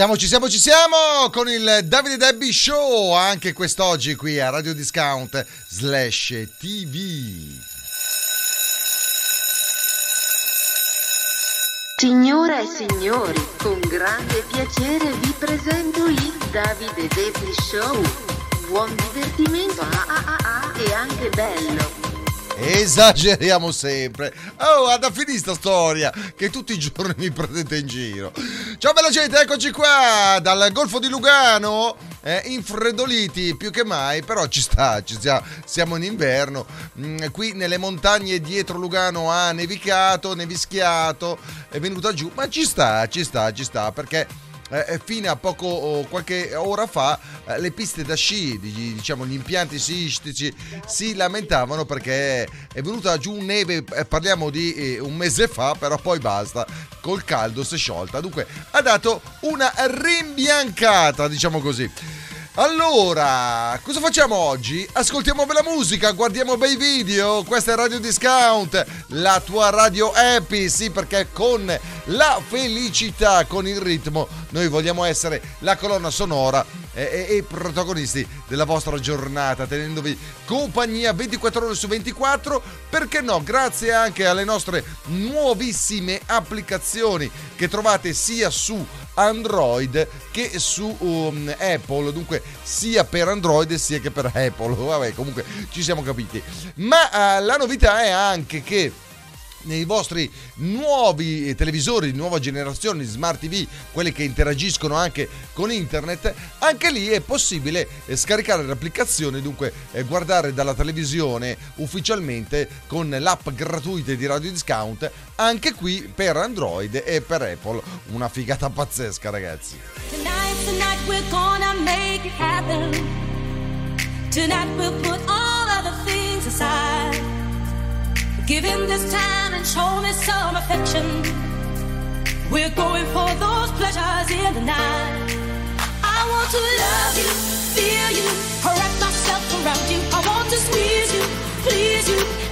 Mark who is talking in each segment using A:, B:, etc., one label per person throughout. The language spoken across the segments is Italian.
A: siamo, ci siamo, ci siamo con il Davide Debbie Show anche quest'oggi qui a Radio Discount slash TV.
B: Signore e signori, con grande piacere vi presento il Davide Debbie Show. Buon divertimento ah, ah, ah, ah, e anche bello.
A: Esageriamo sempre. Oh, ad finire sta storia che tutti i giorni mi prendete in giro. Ciao bella gente, eccoci qua dal Golfo di Lugano, eh, infreddoliti più che mai, però ci sta, ci sta siamo in inverno. Mm, qui nelle montagne dietro Lugano ha nevicato, nevischiato, è venuta giù, ma ci sta, ci sta, ci sta perché eh, fino a poco oh, qualche ora fa eh, le piste da sci, diciamo gli impianti sciistici si lamentavano perché è venuta giù neve, eh, parliamo di eh, un mese fa, però poi basta, col caldo si è sciolta. Dunque ha dato una rimbiancata, diciamo così. Allora, cosa facciamo oggi? Ascoltiamo bella musica, guardiamo bei video. Questa è Radio Discount, la tua radio happy. Sì, perché con la felicità, con il ritmo, noi vogliamo essere la colonna sonora e, e, protagonisti della vostra giornata, tenendovi compagnia 24 ore su 24. Perché no? Grazie anche alle nostre nuovissime applicazioni che trovate sia su Android che su um, Apple, dunque sia per Android sia che per Apple. Vabbè, comunque ci siamo capiti. Ma uh, la novità è anche che nei vostri nuovi televisori di nuova generazione smart TV, quelli che interagiscono anche con internet, anche lì è possibile eh, scaricare l'applicazione, dunque eh, guardare dalla televisione ufficialmente con l'app gratuita di Radio Discount, anche qui per Android e per Apple. Una figata pazzesca, ragazzi. Tonight we'll put all other things aside. Give him this time and show me some affection. We're going for those pleasures in the night. I want to love you, feel you, wrap myself around you. I want to squeeze you, please you.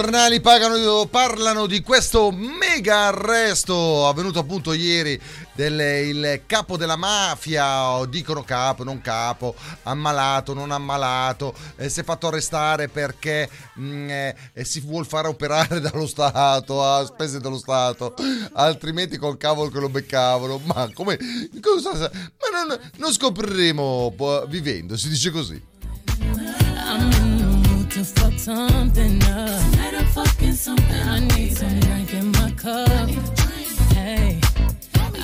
C: Giornali pagano, parlano di questo mega arresto avvenuto appunto ieri del capo della mafia, dicono capo, non capo, ammalato, non ammalato, eh, si è fatto arrestare perché mh, mm, eh, si vuol fare operare dallo Stato, a spese dello Stato, altrimenti col cavolo che lo beccavano. Ma come? Cosa, ma non, non scopriremo vivendo, si dice così. To fuck something up. Tonight I'm fucking something. I need some drink in my cup. Hey,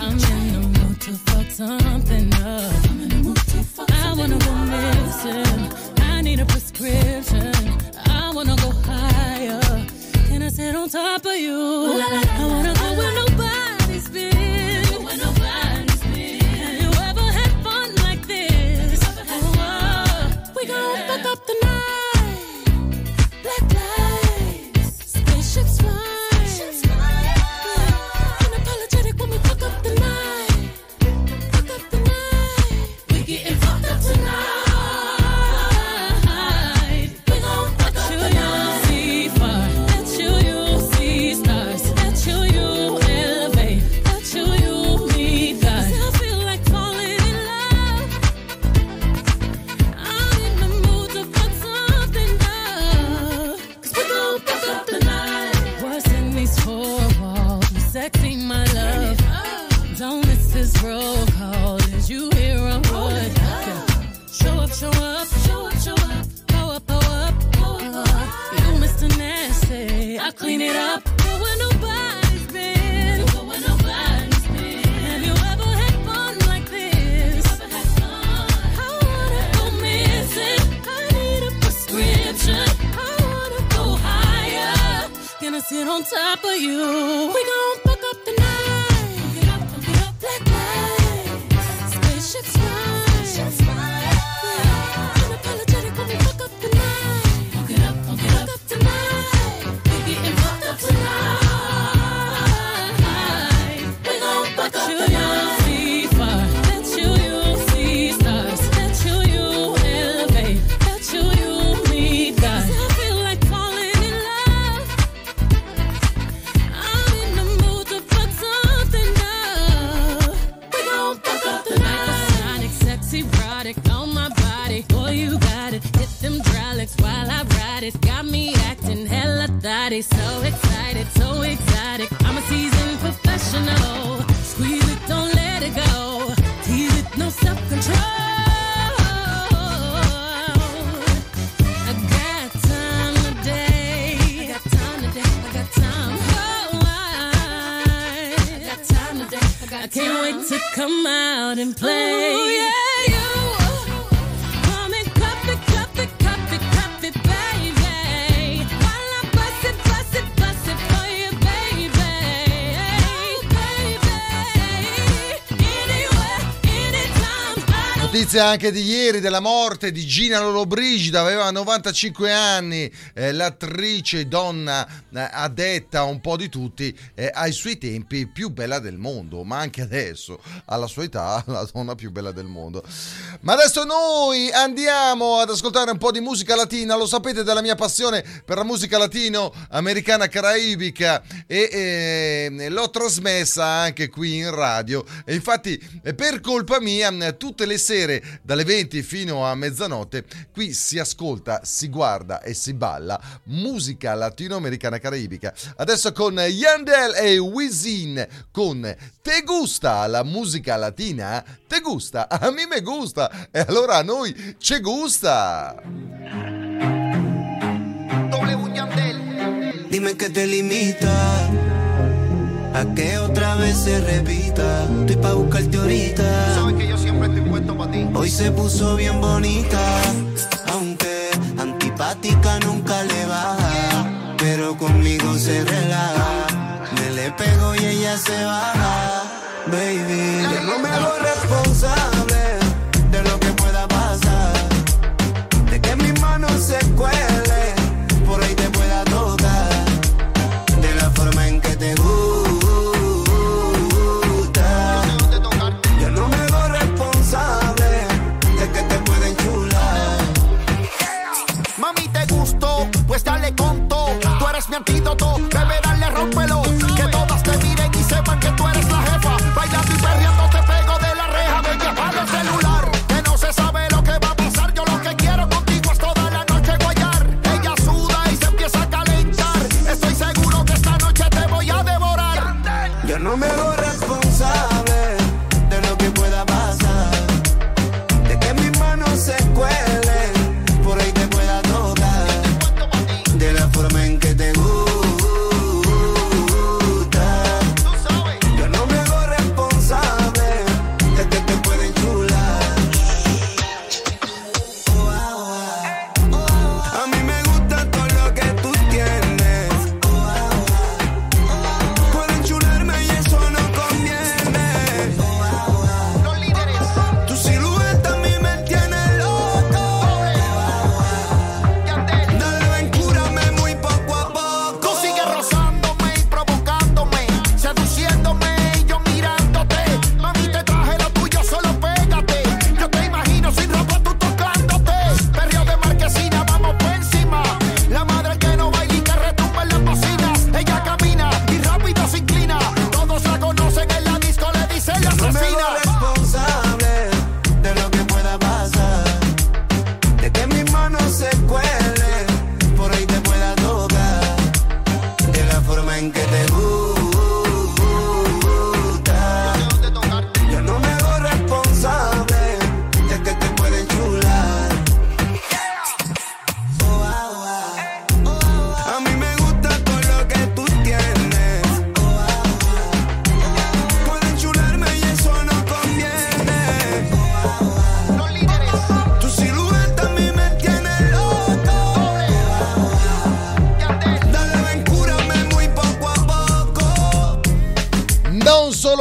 C: I'm in the mood to fuck something up. I wanna go missing. I need a prescription. I wanna go higher. Can I sit on top of you? I wanna go where nobody's sit on top of you. We gon' Notizia anche di ieri della morte di Gina Lollobrigida, aveva 95 anni, eh, l'attrice donna eh, addetta un po' di tutti, eh, ai suoi tempi più bella del mondo, ma anche adesso, alla sua età, la donna più bella del mondo. Ma adesso noi andiamo ad ascoltare un po' di musica latina, lo sapete della mia passione per la musica latino-americana caraibica e eh, l'ho trasmessa anche qui in radio e infatti eh, per colpa mia tutte le sere dalle 20 fino a mezzanotte qui si ascolta, si guarda e si balla musica latinoamericana caraibica. Adesso con Yandel e Wisin con Te gusta la musica latina? Te gusta? A me me gusta e allora a noi ci gusta.
D: Dime que te limita a que otra vez se repita. Estoy pa' buscarte ahorita. Hoy se puso bien bonita, aunque antipática nunca le baja. Pero conmigo se relaja. Me le pego y ella se baja. Baby, yo no me hago responsable
E: antídoto, de verán le
D: rompelo.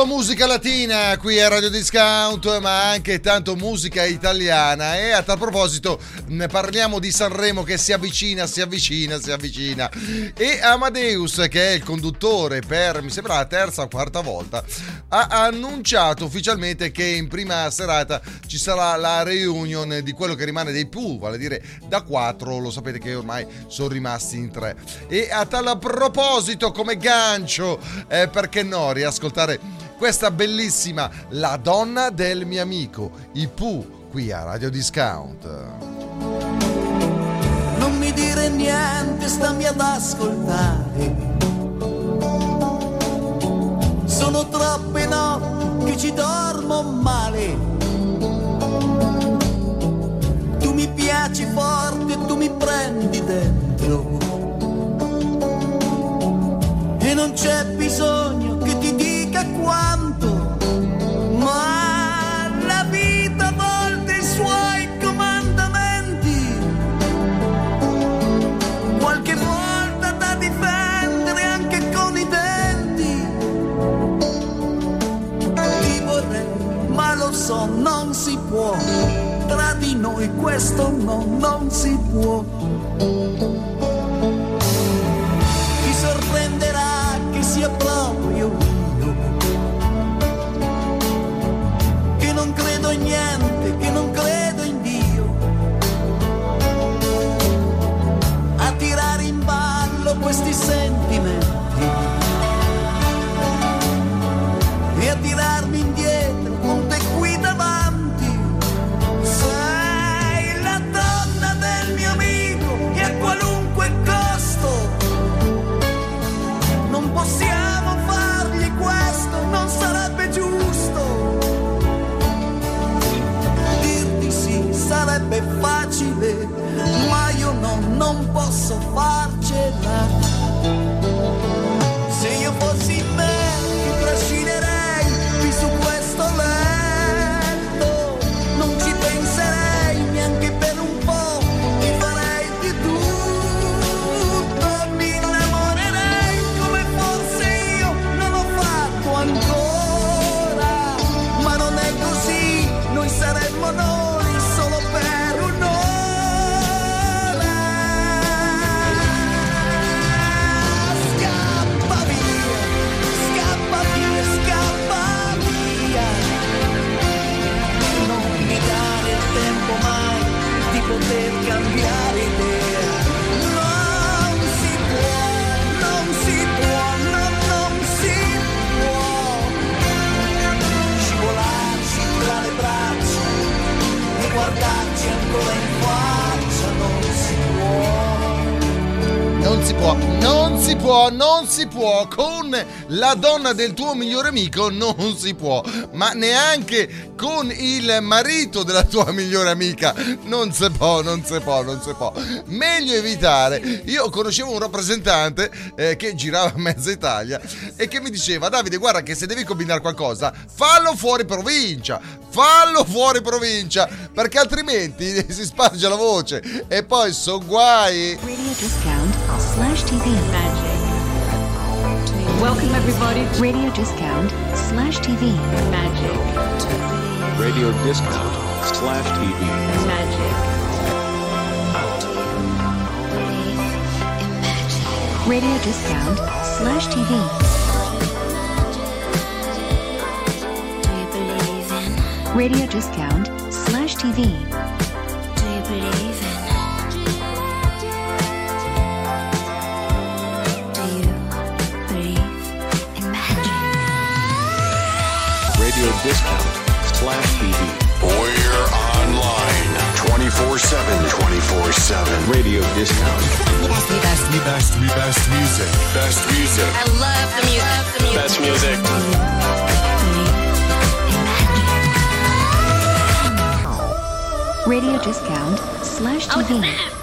D: Solo musica latina qui a Radio Discount, ma anche tanto musica italiana. E a tal proposito ne parliamo di Sanremo che si avvicina, si avvicina, si avvicina. E Amadeus, che è il conduttore per, mi sembra, la terza o quarta volta, ha annunciato ufficialmente che in prima serata ci sarà la reunion di quello che rimane dei Pooh, vale a dire da quattro, lo sapete che ormai sono rimasti in tre. E a tal proposito, come gancio, eh, perché no, riascoltare questa bellissima La donna del mio amico, i Pooh, qui a Radio Discount.
F: Non mi dire niente, stammi ad ascoltare. Sono troppe notti che ci dormo male. Tu mi piaci forte, tu mi prendi dentro. E non c'è bisogno ma lo so, non si può. Tra di noi questo no, non si può. Ti sorprenderà che sia proprio io. Che non credo in niente, che non credo in Dio. a tirare in ballo questi sentimenti Con la donna del
A: tuo migliore amico non si può. Ma neanche con il marito della tua migliore amica non si può, non si può, non si può. Meglio evitare. Io conoscevo un rappresentante eh, che girava a mezza Italia e che mi diceva: Davide, guarda che se devi combinare qualcosa, fallo fuori provincia. Fallo fuori provincia perché altrimenti si sparge la voce e poi so guai.
G: Radio discount slash TV. Magic. Welcome everybody. Radio discount slash TV. Magic.
H: Radio discount slash TV.
G: Magic. Radio discount slash TV. Radio discount slash TV.
H: Radio discount slash TV.
I: We're online 24 7. 24 7.
H: Radio discount.
I: Best, best, best, best music. Best music.
J: I love the music.
I: Best music.
G: Radio discount slash TV.
K: Oh, Sforzo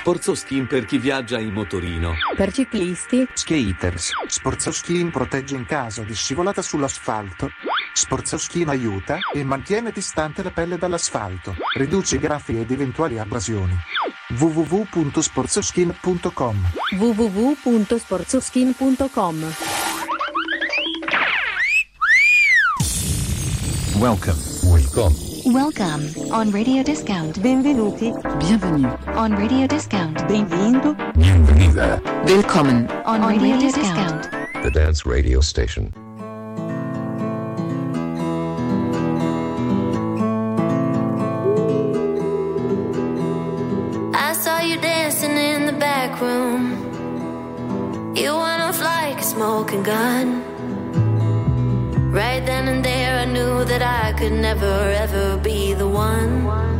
K: Sforzo skin per chi viaggia in motorino.
L: Per ciclisti,
M: Skaters. Sportsoskin protegge in caso di scivolata sull'asfalto. Sportsoskin aiuta e mantiene distante la pelle dall'asfalto. Riduce graffi ed eventuali abrasioni. www.sportsoskin.com
L: www.sportsoskin.com.
H: Welcome. Welcome.
G: Welcome on Radio Discount.
L: Benvenuti,
G: Bienvenue on Radio Discount.
L: benvindo,
H: Bienvenida.
G: Willkommen on, Radio, Discount.
H: The dance radio station.
N: I saw you dancing in the back room. You went off like a smoking gun. Right then and there, I knew that I could never ever be the one.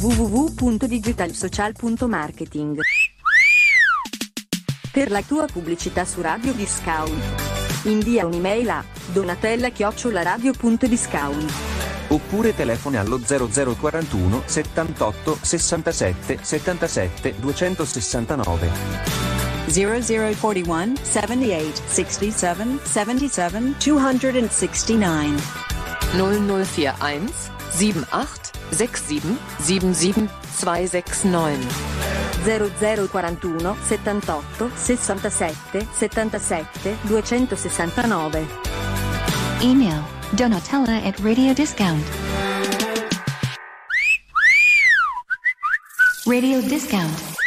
L: www.digitalsocial.marketing Per la tua pubblicità su Radio Discount. Invia un'email a donatella-radio.discount
O: Oppure telefoni allo 0041 78 67 77 269.
P: 0041 78 67 77 269.
Q: 0041 78 67 77 269.
L: 0041 78 67 77 269
G: Email Donatella at Radio Discount. Radio Discount.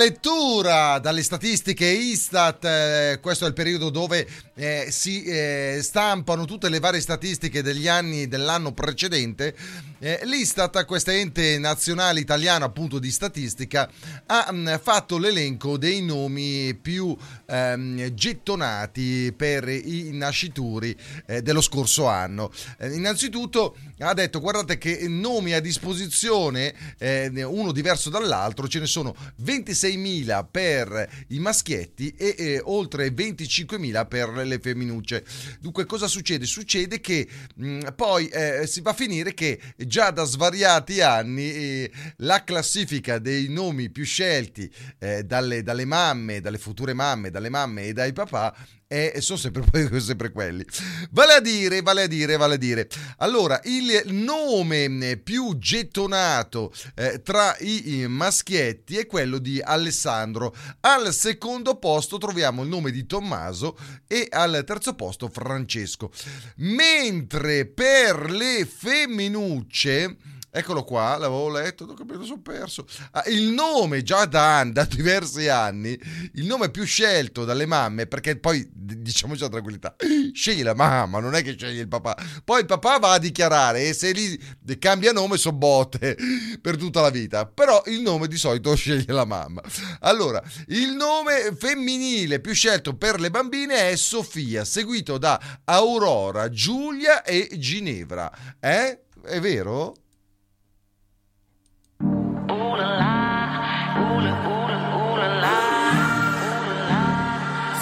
A: Lettura dalle statistiche Istat, eh, questo è il periodo dove eh, si eh, stampano tutte le varie statistiche degli anni dell'anno precedente. eh, L'Istat, questo ente nazionale italiano appunto di statistica, ha mh, fatto l'elenco dei nomi più ehm, gettonati per i nascituri eh, dello scorso anno. Eh, innanzitutto ha detto guardate che nomi a disposizione, eh, uno diverso dall'altro, ce ne sono 26.000 per i maschietti e oltre 25.000 per le femminucce. Dunque cosa succede? Succede che mh, poi eh, si va a finire che già da svariati anni eh, la classifica dei nomi più scelti eh, dalle, dalle mamme, dalle future mamme, dalle mamme e dai papà e sono sempre, sempre quelli. Vale a dire, vale a dire, vale a dire. Allora, il nome più gettonato eh, tra i, i maschietti è quello di Alessandro. Al secondo posto troviamo il nome di Tommaso e al terzo posto Francesco. Mentre per le femminucce Eccolo qua, l'avevo letto, ho capito, sono perso. Ah, il nome già da, da diversi anni, il nome più scelto dalle mamme, perché poi diciamoci la tranquillità, scegli la mamma, non è che scegli il papà. Poi il papà va a dichiarare e se lì cambia nome so botte per tutta la vita. Però il nome di solito sceglie la mamma. Allora, il nome femminile più scelto per le bambine è Sofia, seguito da Aurora, Giulia e Ginevra. Eh? È vero?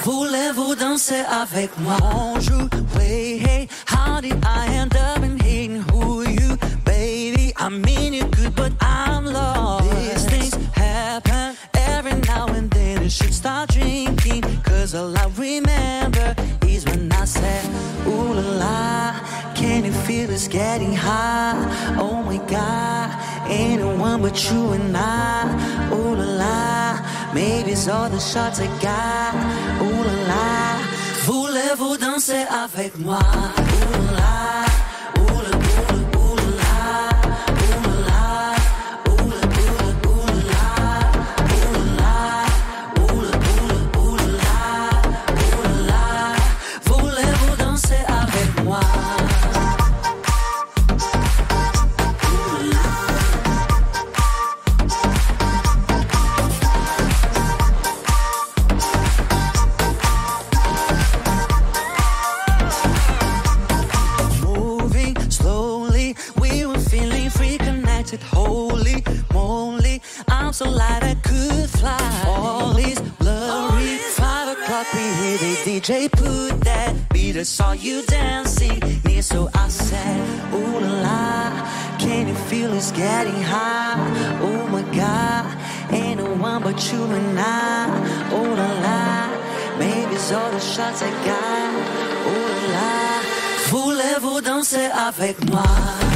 R: Voulez-vous danser avec moi? On joue, play, hey, how did I end up in hating who you? Baby, I mean you good, but I'm lost. These things happen every now and then. You should start drinking, cause all I remember is when I said, Ooh la la, can you feel it's getting hot? Oh my god, anyone but you and I. Ooh la la, maybe it's all the shots I got. Ooh la la, voulez-vous danser avec moi? Ooh la la. Connected, holy moly. I'm so light I could fly. All is blurry. Five o'clock, we hear the DJ put that beat. I saw you dancing near, so I said, Ooh la la, can you feel it's getting hot? Oh my God, ain't no one but you and I. Ooh la la, maybe it's all the shots I got. Ooh la la. Voulez-vous danser avec moi?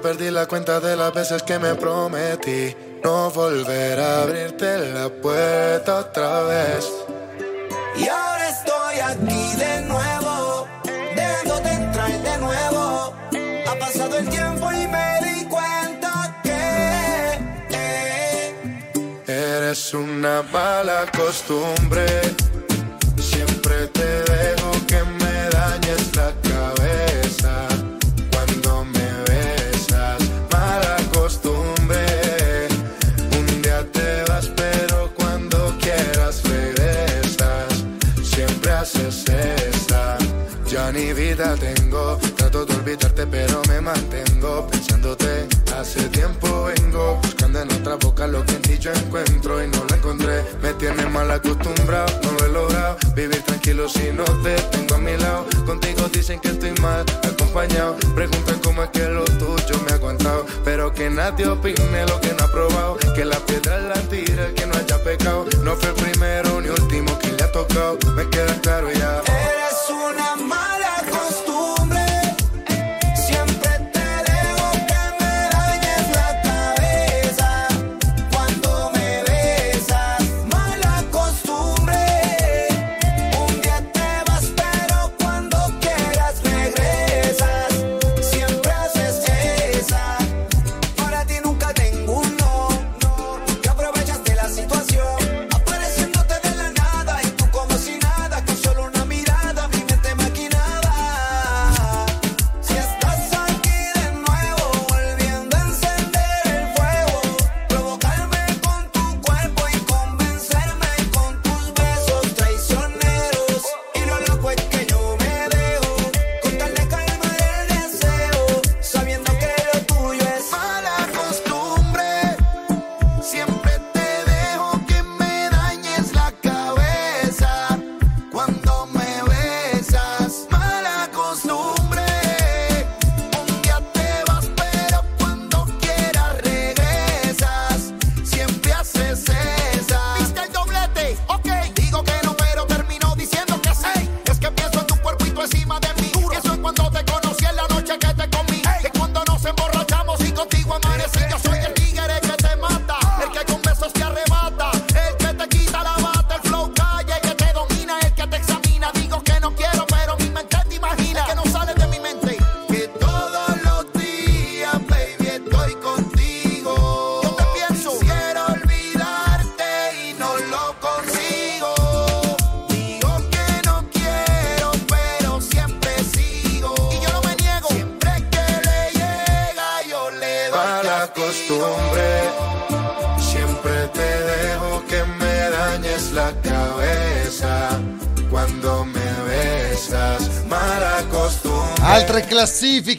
S: Ya perdí la cuenta de las veces que me prometí no volver a abrirte la puerta otra vez.
D: Y ahora estoy aquí de nuevo, dejándote entrar de nuevo. Ha pasado el tiempo y me di cuenta que eh,
S: Eres una mala costumbre. Siempre te lo que en ti yo encuentro y no lo encontré. Me tienes mal acostumbrado, no lo he logrado. Vivir tranquilo si no te tengo a mi lado. Contigo dicen que estoy mal acompañado. Preguntan cómo es que lo tuyo me ha aguantado. Pero que nadie opine lo que no ha probado. Que la piedra la tira que no haya pecado. No fue el primero ni último que le ha tocado. Me queda claro ya.
D: eres una mala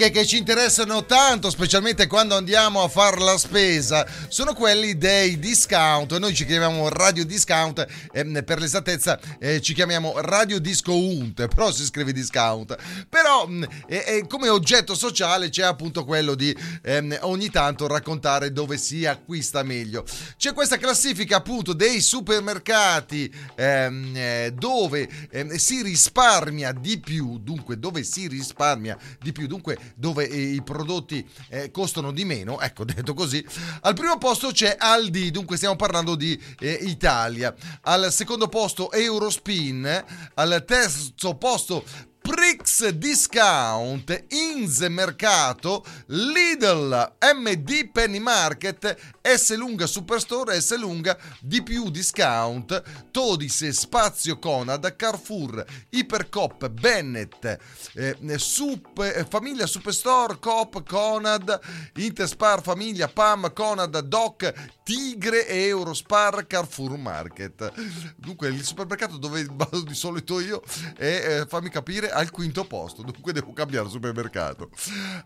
A: classifiche che ci interessano tanto, specialmente quando andiamo a fare la spesa, sono quelli dei discount. Noi ci chiamiamo Radio Discount, ehm, per l'esattezza eh, ci chiamiamo Radio Disco Unt, però si scrive discount. Però eh, come oggetto sociale c'è appunto quello di ehm, ogni tanto raccontare dove si acquista meglio. C'è questa classifica appunto dei supermercati ehm, eh, dove ehm, si risparmia di più, dunque dove si risparmia di più, dunque dove eh, i prodotti eh, costano di meno, ecco detto così. Al primo posto c'è Aldi, dunque stiamo parlando di eh, Italia. Al secondo posto Eurospin, al terzo posto Prix Discount, Inze Mercato, Lidl, MD Penny Market, S Lunga Superstore, S Lunga di più Discount, Todis Spazio Conad, Carrefour, Ipercop, Bennett, eh, Sup- eh, Famiglia Superstore, Coop, Conad, Interspar, Famiglia, Pam, Conad, Doc, Tigre e Eurospar, Carrefour Market. Dunque il supermercato dove vado di solito io è, eh, fammi capire, al quinto posto, dunque devo cambiare supermercato.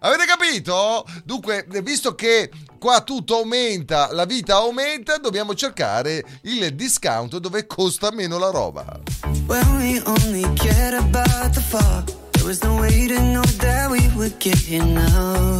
A: Avete capito? Dunque, visto che qua tutto aumenta, la vita aumenta, dobbiamo cercare il discount dove costa meno la roba.
T: When we only cared about the fall, there was no way to know that we would get here now.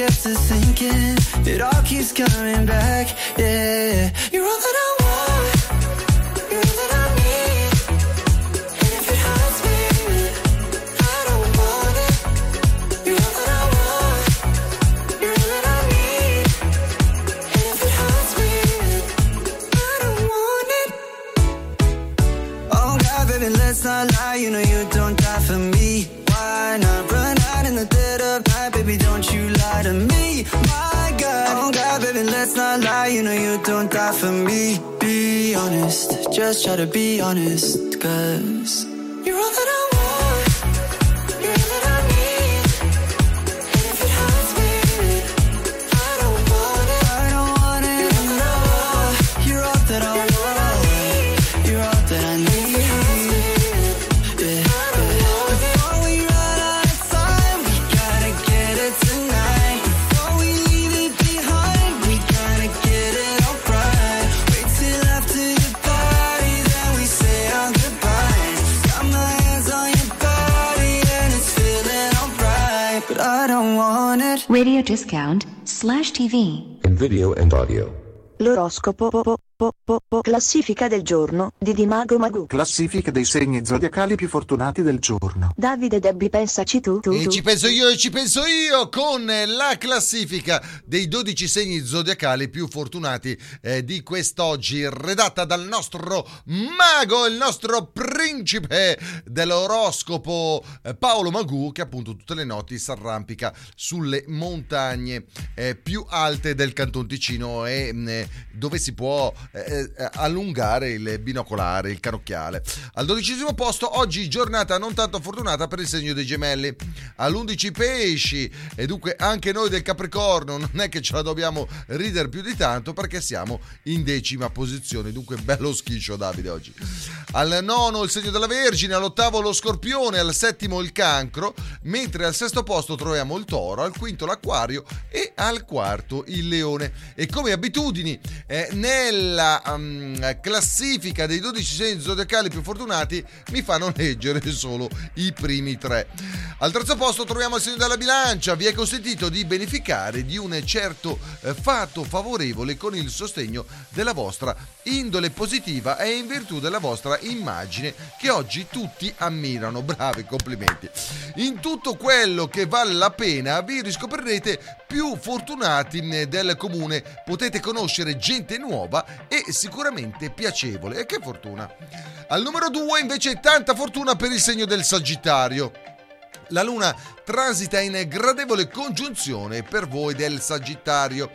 T: Once I get to thinking, it all keeps coming back. Yeah, you're all that I just try to be honest, cause
G: Radio discount slash TV.
H: In video and audio.
P: L'oroscopo po- po- po- classifica del giorno di Dimago Magu.
M: Classifica dei segni zodiacali più fortunati del giorno.
P: Davide Debbi pensaci tu tu
A: E
P: tu.
A: ci penso io e ci penso io con la classifica dei 12 segni zodiacali più fortunati eh, di quest'oggi, redatta dal nostro mago, il nostro principe dell'oroscopo eh, Paolo Magù, che appunto tutte le notti si arrampica sulle montagne eh, più alte del Canton Ticino e mh, eh, dove si può eh, eh, allungare il binocolare, il canocchiale. Al dodicesimo posto, oggi giornata non tanto fortunata per il segno dei gemelli. All'11 pesci e dunque anche noi del Capricorno non è che ce la dobbiamo ridere più di tanto perché siamo in decima posizione. Dunque bello schiscio Davide oggi. Al nono il segno della Vergine, all'ottavo lo Scorpione, al settimo il Cancro, mentre al sesto posto troviamo il Toro, al quinto l'Acquario e al quarto il Leone. E come abitudini, eh, nella um, classifica dei 12 segni zodiacali più fortunati mi fanno leggere solo i primi tre. Al terzo posto troviamo il segno della bilancia, vi è consentito di beneficare di un certo eh, fatto favorevole con il sostegno della vostra indole positiva e in virtù della vostra immagine che oggi tutti ammirano. Bravi, complimenti. In tutto quello che vale la pena vi riscoprirete più fortunati del comune, potete conoscere gente nuova e sicuramente piacevole. E che fortuna! Al numero 2 invece tanta fortuna per il segno del Sagittario. La luna transita in gradevole congiunzione per voi del Sagittario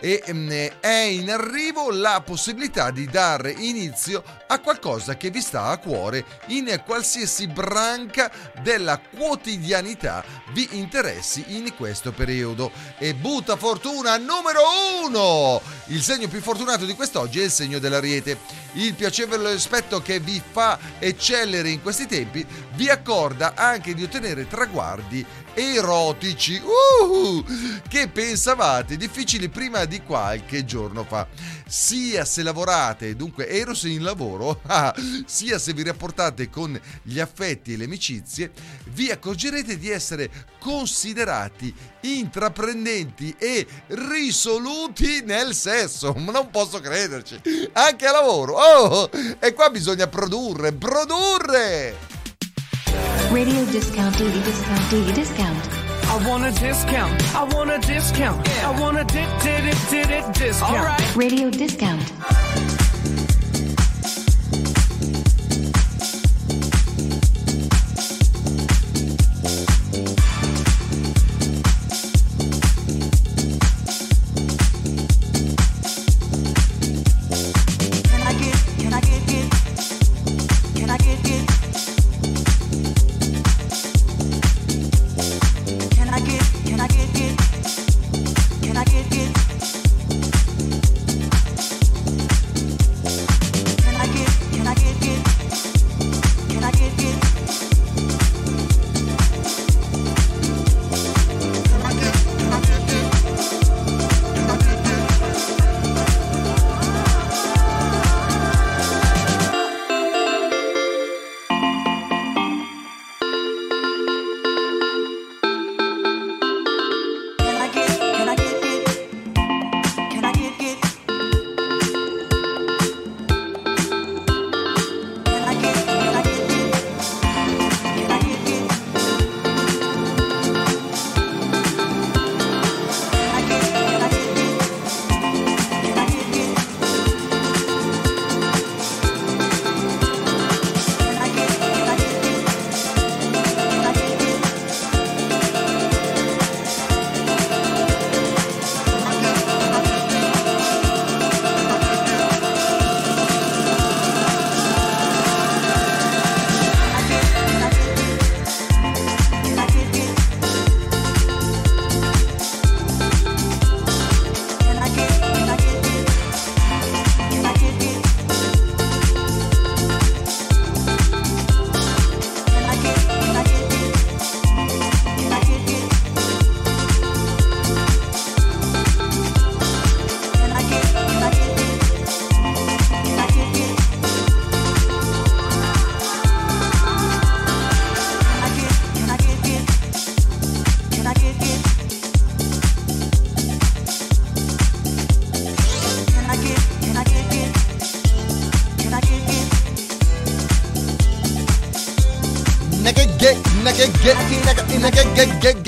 A: e mm, è in arrivo la possibilità di dare inizio a qualcosa che vi sta a cuore in qualsiasi branca della quotidianità vi interessi in questo periodo. E butta fortuna numero uno! Il segno più fortunato di quest'oggi è il segno dell'ariete. Il piacevole aspetto che vi fa eccellere in questi tempi vi accorda anche di ottenere traguardi erotici uh, che pensavate difficili prima di qualche giorno fa. Sia se lavorate, dunque Eros in lavoro, ah, sia se vi rapportate con gli affetti e le amicizie, vi accorgerete di essere considerati intraprendenti e risoluti nel sesso. Ma non posso crederci. Anche a lavoro. Oh, e qua bisogna produrre, produrre!
G: Radio discount, daily discount, daily discount.
U: I want a discount. I want a discount. I want a di- di- di- di- di- discount.
G: Radio discount.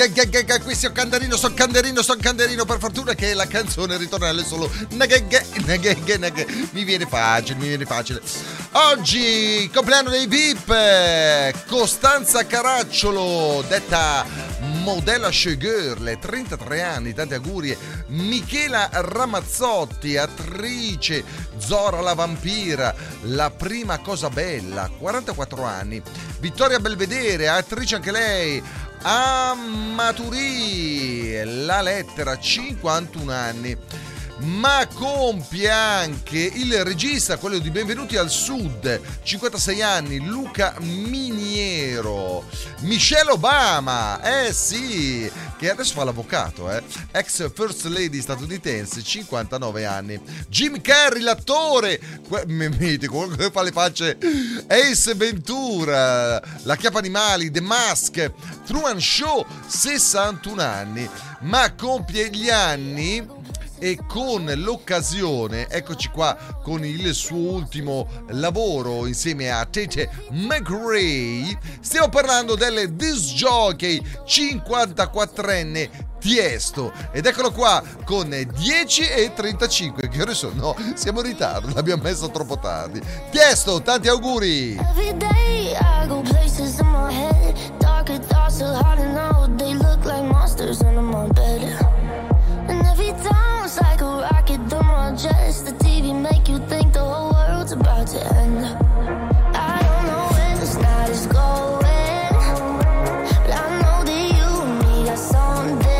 A: Nagaghe, nagaghe, Qui sto canderino, sto canderino, sto canderino. Per fortuna che la canzone ritornella è solo. Mi viene facile, mi viene facile. Oggi, compleanno dei VIP, Costanza Caracciolo, detta Modella Showgirl, 33 anni, tanti auguri. Michela Ramazzotti, attrice, Zora la vampira, la prima cosa bella, 44 anni. Vittoria Belvedere, attrice anche lei. Amaturi, la lettera, 51 anni. Ma compie anche il regista, quello di Benvenuti al Sud, 56 anni, Luca Miniero, Michelle Obama, eh sì, che adesso fa l'avvocato, eh, ex First Lady statunitense, 59 anni, Jim Carrey, l'attore, que- mitico, quello che fa le facce, Ace Ventura, La Chiappa Animali, The Mask, Truman Show, 61 anni, ma compie gli anni e con l'occasione, eccoci qua con il suo ultimo lavoro insieme a Tete McRae, stiamo parlando del disc jockey 54enne Tiesto ed eccolo qua con 10 e 35 che ore sono? No, siamo in ritardo, l'abbiamo messo troppo tardi. Tiesto, tanti auguri!
N: Every day I go places in my head. Darker thoughts are hiding out. They look like monsters under my bed. And every time like a rocket through my chest. The TV make you think the whole world's about to end. I don't know this night is going, but I know that you something.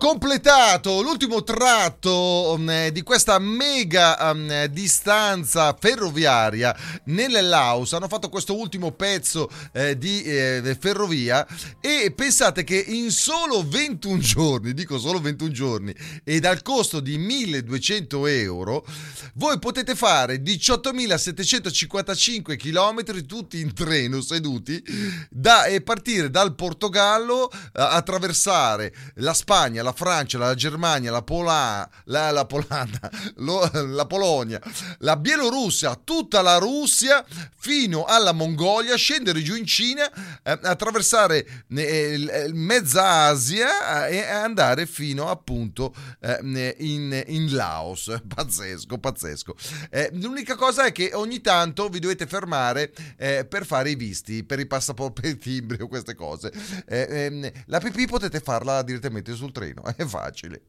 A: completato l'ultimo tratto mm, eh, di questa mega mm, distanza ferroviaria nel Laos. Hanno fatto questo ultimo pezzo eh, di eh, ferrovia e pensate che in solo 21 giorni, dico solo 21 giorni, e dal costo di 1200 euro, voi potete fare 18.755 km tutti in treno seduti da, e partire dal Portogallo, eh, attraversare la Spagna, la Francia, la Germania, la, Pola, la, la Polanda, lo- la Polonia, la Bielorussia, tutta la Russia fino alla Mongolia, scendere giù in Cina, eh, attraversare eh, il mezza Asia eh, e andare fino appunto eh, in, in Laos. Pazzesco, pazzesco. Eh, l'unica cosa è che ogni tanto vi dovete fermare eh, per fare i visti, per i passaporti, per i timbri o queste cose. Eh, ehm, la pipì potete farla direttamente sul treno, è facile.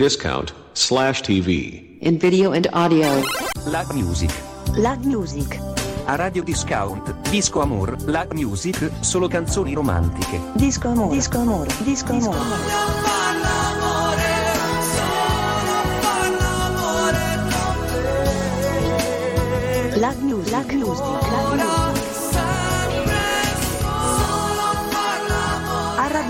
K: Discount slash TV.
Q: In video and audio.
O: Lag Music.
P: Lag Music.
O: A Radio Discount, Disco Amor, Lag Music, solo canzoni romantiche.
P: Disco amore. Disco amore. Disco amore. Lag Music. Lag Music. Lag Music.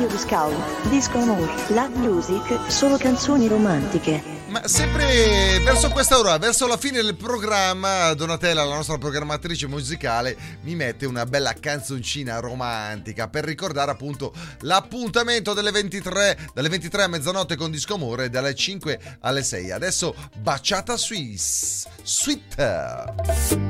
P: Radio Discount, Disco Amore, Lag Music, solo canzoni romantiche.
A: Ma sempre verso questa ora, verso la fine del programma, Donatella, la nostra programmatrice musicale, mi mette una bella canzoncina romantica per ricordare appunto l'appuntamento delle 23, dalle 23 a mezzanotte con Disco Amore dalle 5 alle 6. Adesso baciata Swiss, sweet.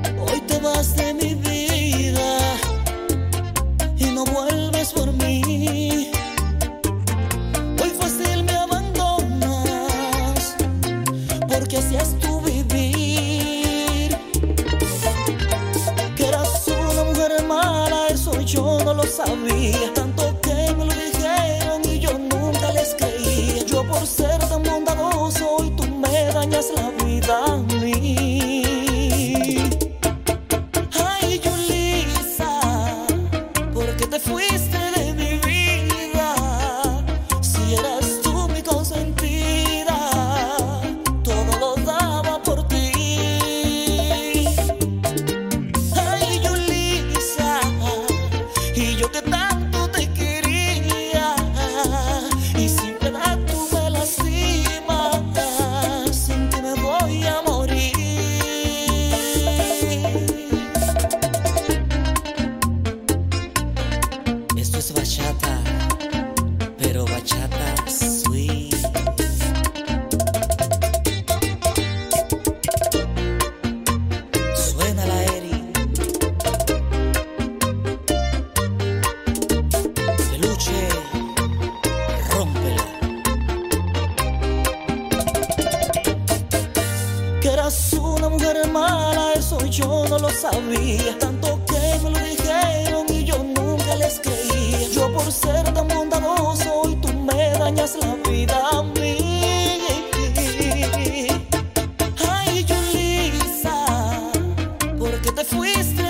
V: que te fuiste.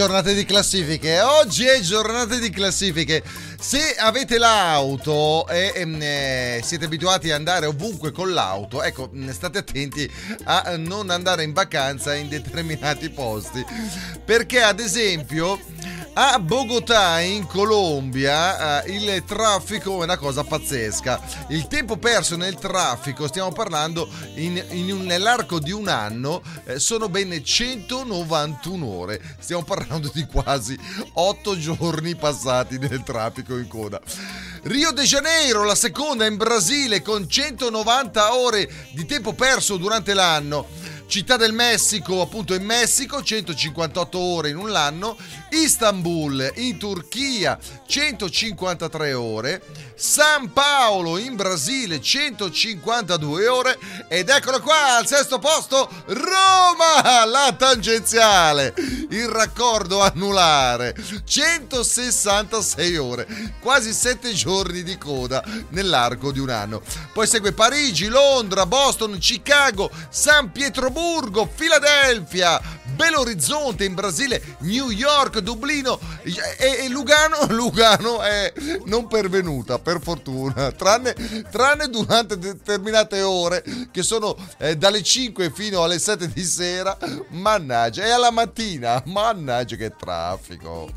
A: Giornata di classifiche, oggi è giornata di classifiche. Se avete l'auto e ehm, eh, siete abituati ad andare ovunque con l'auto, ecco, mh, state attenti a non andare in vacanza in determinati posti. Perché ad esempio a Bogotà in Colombia eh, il traffico è una cosa pazzesca. Il tempo perso nel traffico, stiamo parlando in, in un- nell'arco di un anno, eh, sono ben 191 ore. Stiamo parlando di quasi 8 giorni passati nel traffico in coda. Rio de Janeiro, la seconda in Brasile con 190 ore di tempo perso durante l'anno. Città del Messico, appunto in Messico, 158 ore in un anno. Istanbul in Turchia, 153 ore. San Paolo in Brasile, 152 ore. Ed eccolo qua al sesto posto, Roma, la tangenziale. Il raccordo anulare, 166 ore, quasi 7 giorni di coda nell'arco di un anno. Poi segue Parigi, Londra, Boston, Chicago, San Pietroburgo, Filadelfia, Belo Horizonte in Brasile, New York, Dublino e, e Lugano. Lugano è non pervenuta, per fortuna, tranne, tranne durante determinate ore che sono eh, dalle 5 fino alle 7 di sera. Mannaggia, e alla mattina, mannaggia che traffico.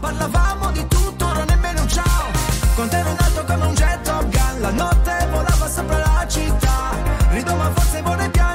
V: Parlavamo di tutto, ora nemmeno ciao. Con te ero in alto come un jet Top Gun. La notte volava sopra la città. Rido ma forse vorrei piangere.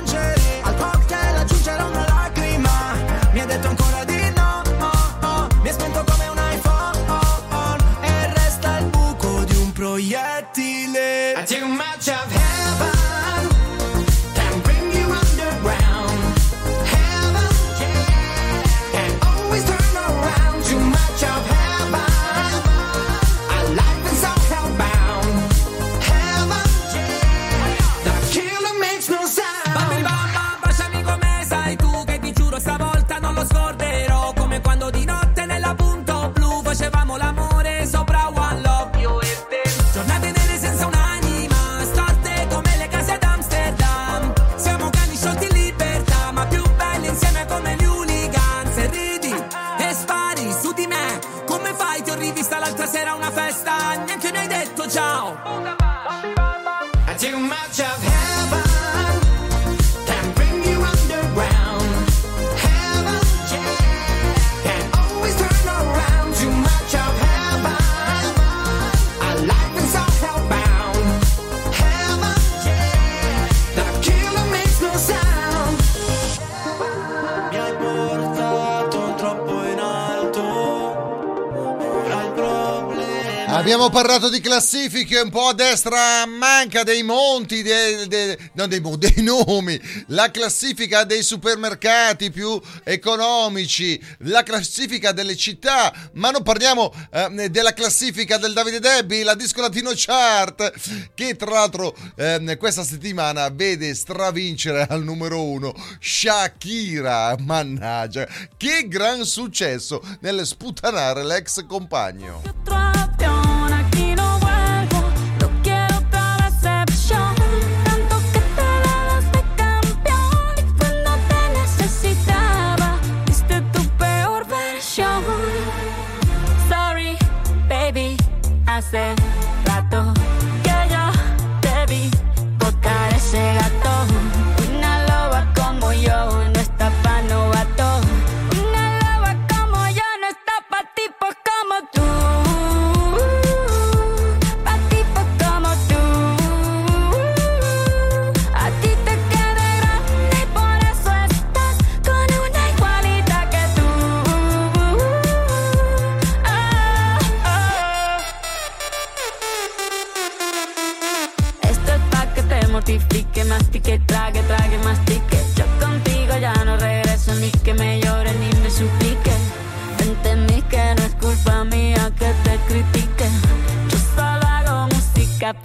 A: Abbiamo parlato di classifiche, un po' a destra manca dei monti, dei, dei- non dei, dei nomi, la classifica dei supermercati più economici, la classifica delle città, ma non parliamo eh, della classifica del Davide Debbie, la Disco Latino Chart, che tra l'altro ehm, questa settimana vede stravincere al numero uno Shakira, mannaggia, che gran successo nel sputanare l'ex compagno.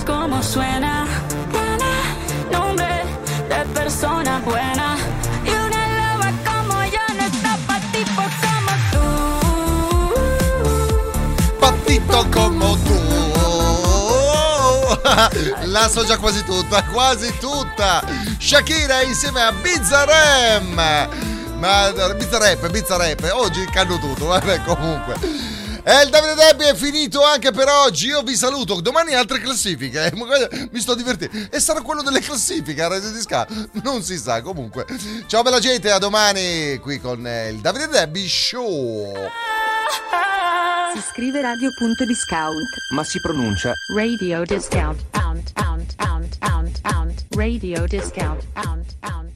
W: no es como suena. Tiene nombre de persona buena. Y una loba como yo no está pa' tipos como.
A: Patito como tu. La so già quasi tutta, quasi tutta. Shakira insieme a Bizzarem. Ma Bizzarep, Bizzarep, oggi canno tutto, vabbè comunque. E il Davide Debbie è finito anche per oggi. Io vi saluto. Domani altre classifiche. eh, Mi sto divertendo. E sarà quello delle classifiche a Radio Disca. Non si sa. Comunque. Ciao bella gente. A domani qui con eh, il Davide Debbie Show.
X: Si scrive radio.discount.
O: Ma si pronuncia
L: Radio discount. Pound, pound, pound, pound, pound. Radio discount. Pound.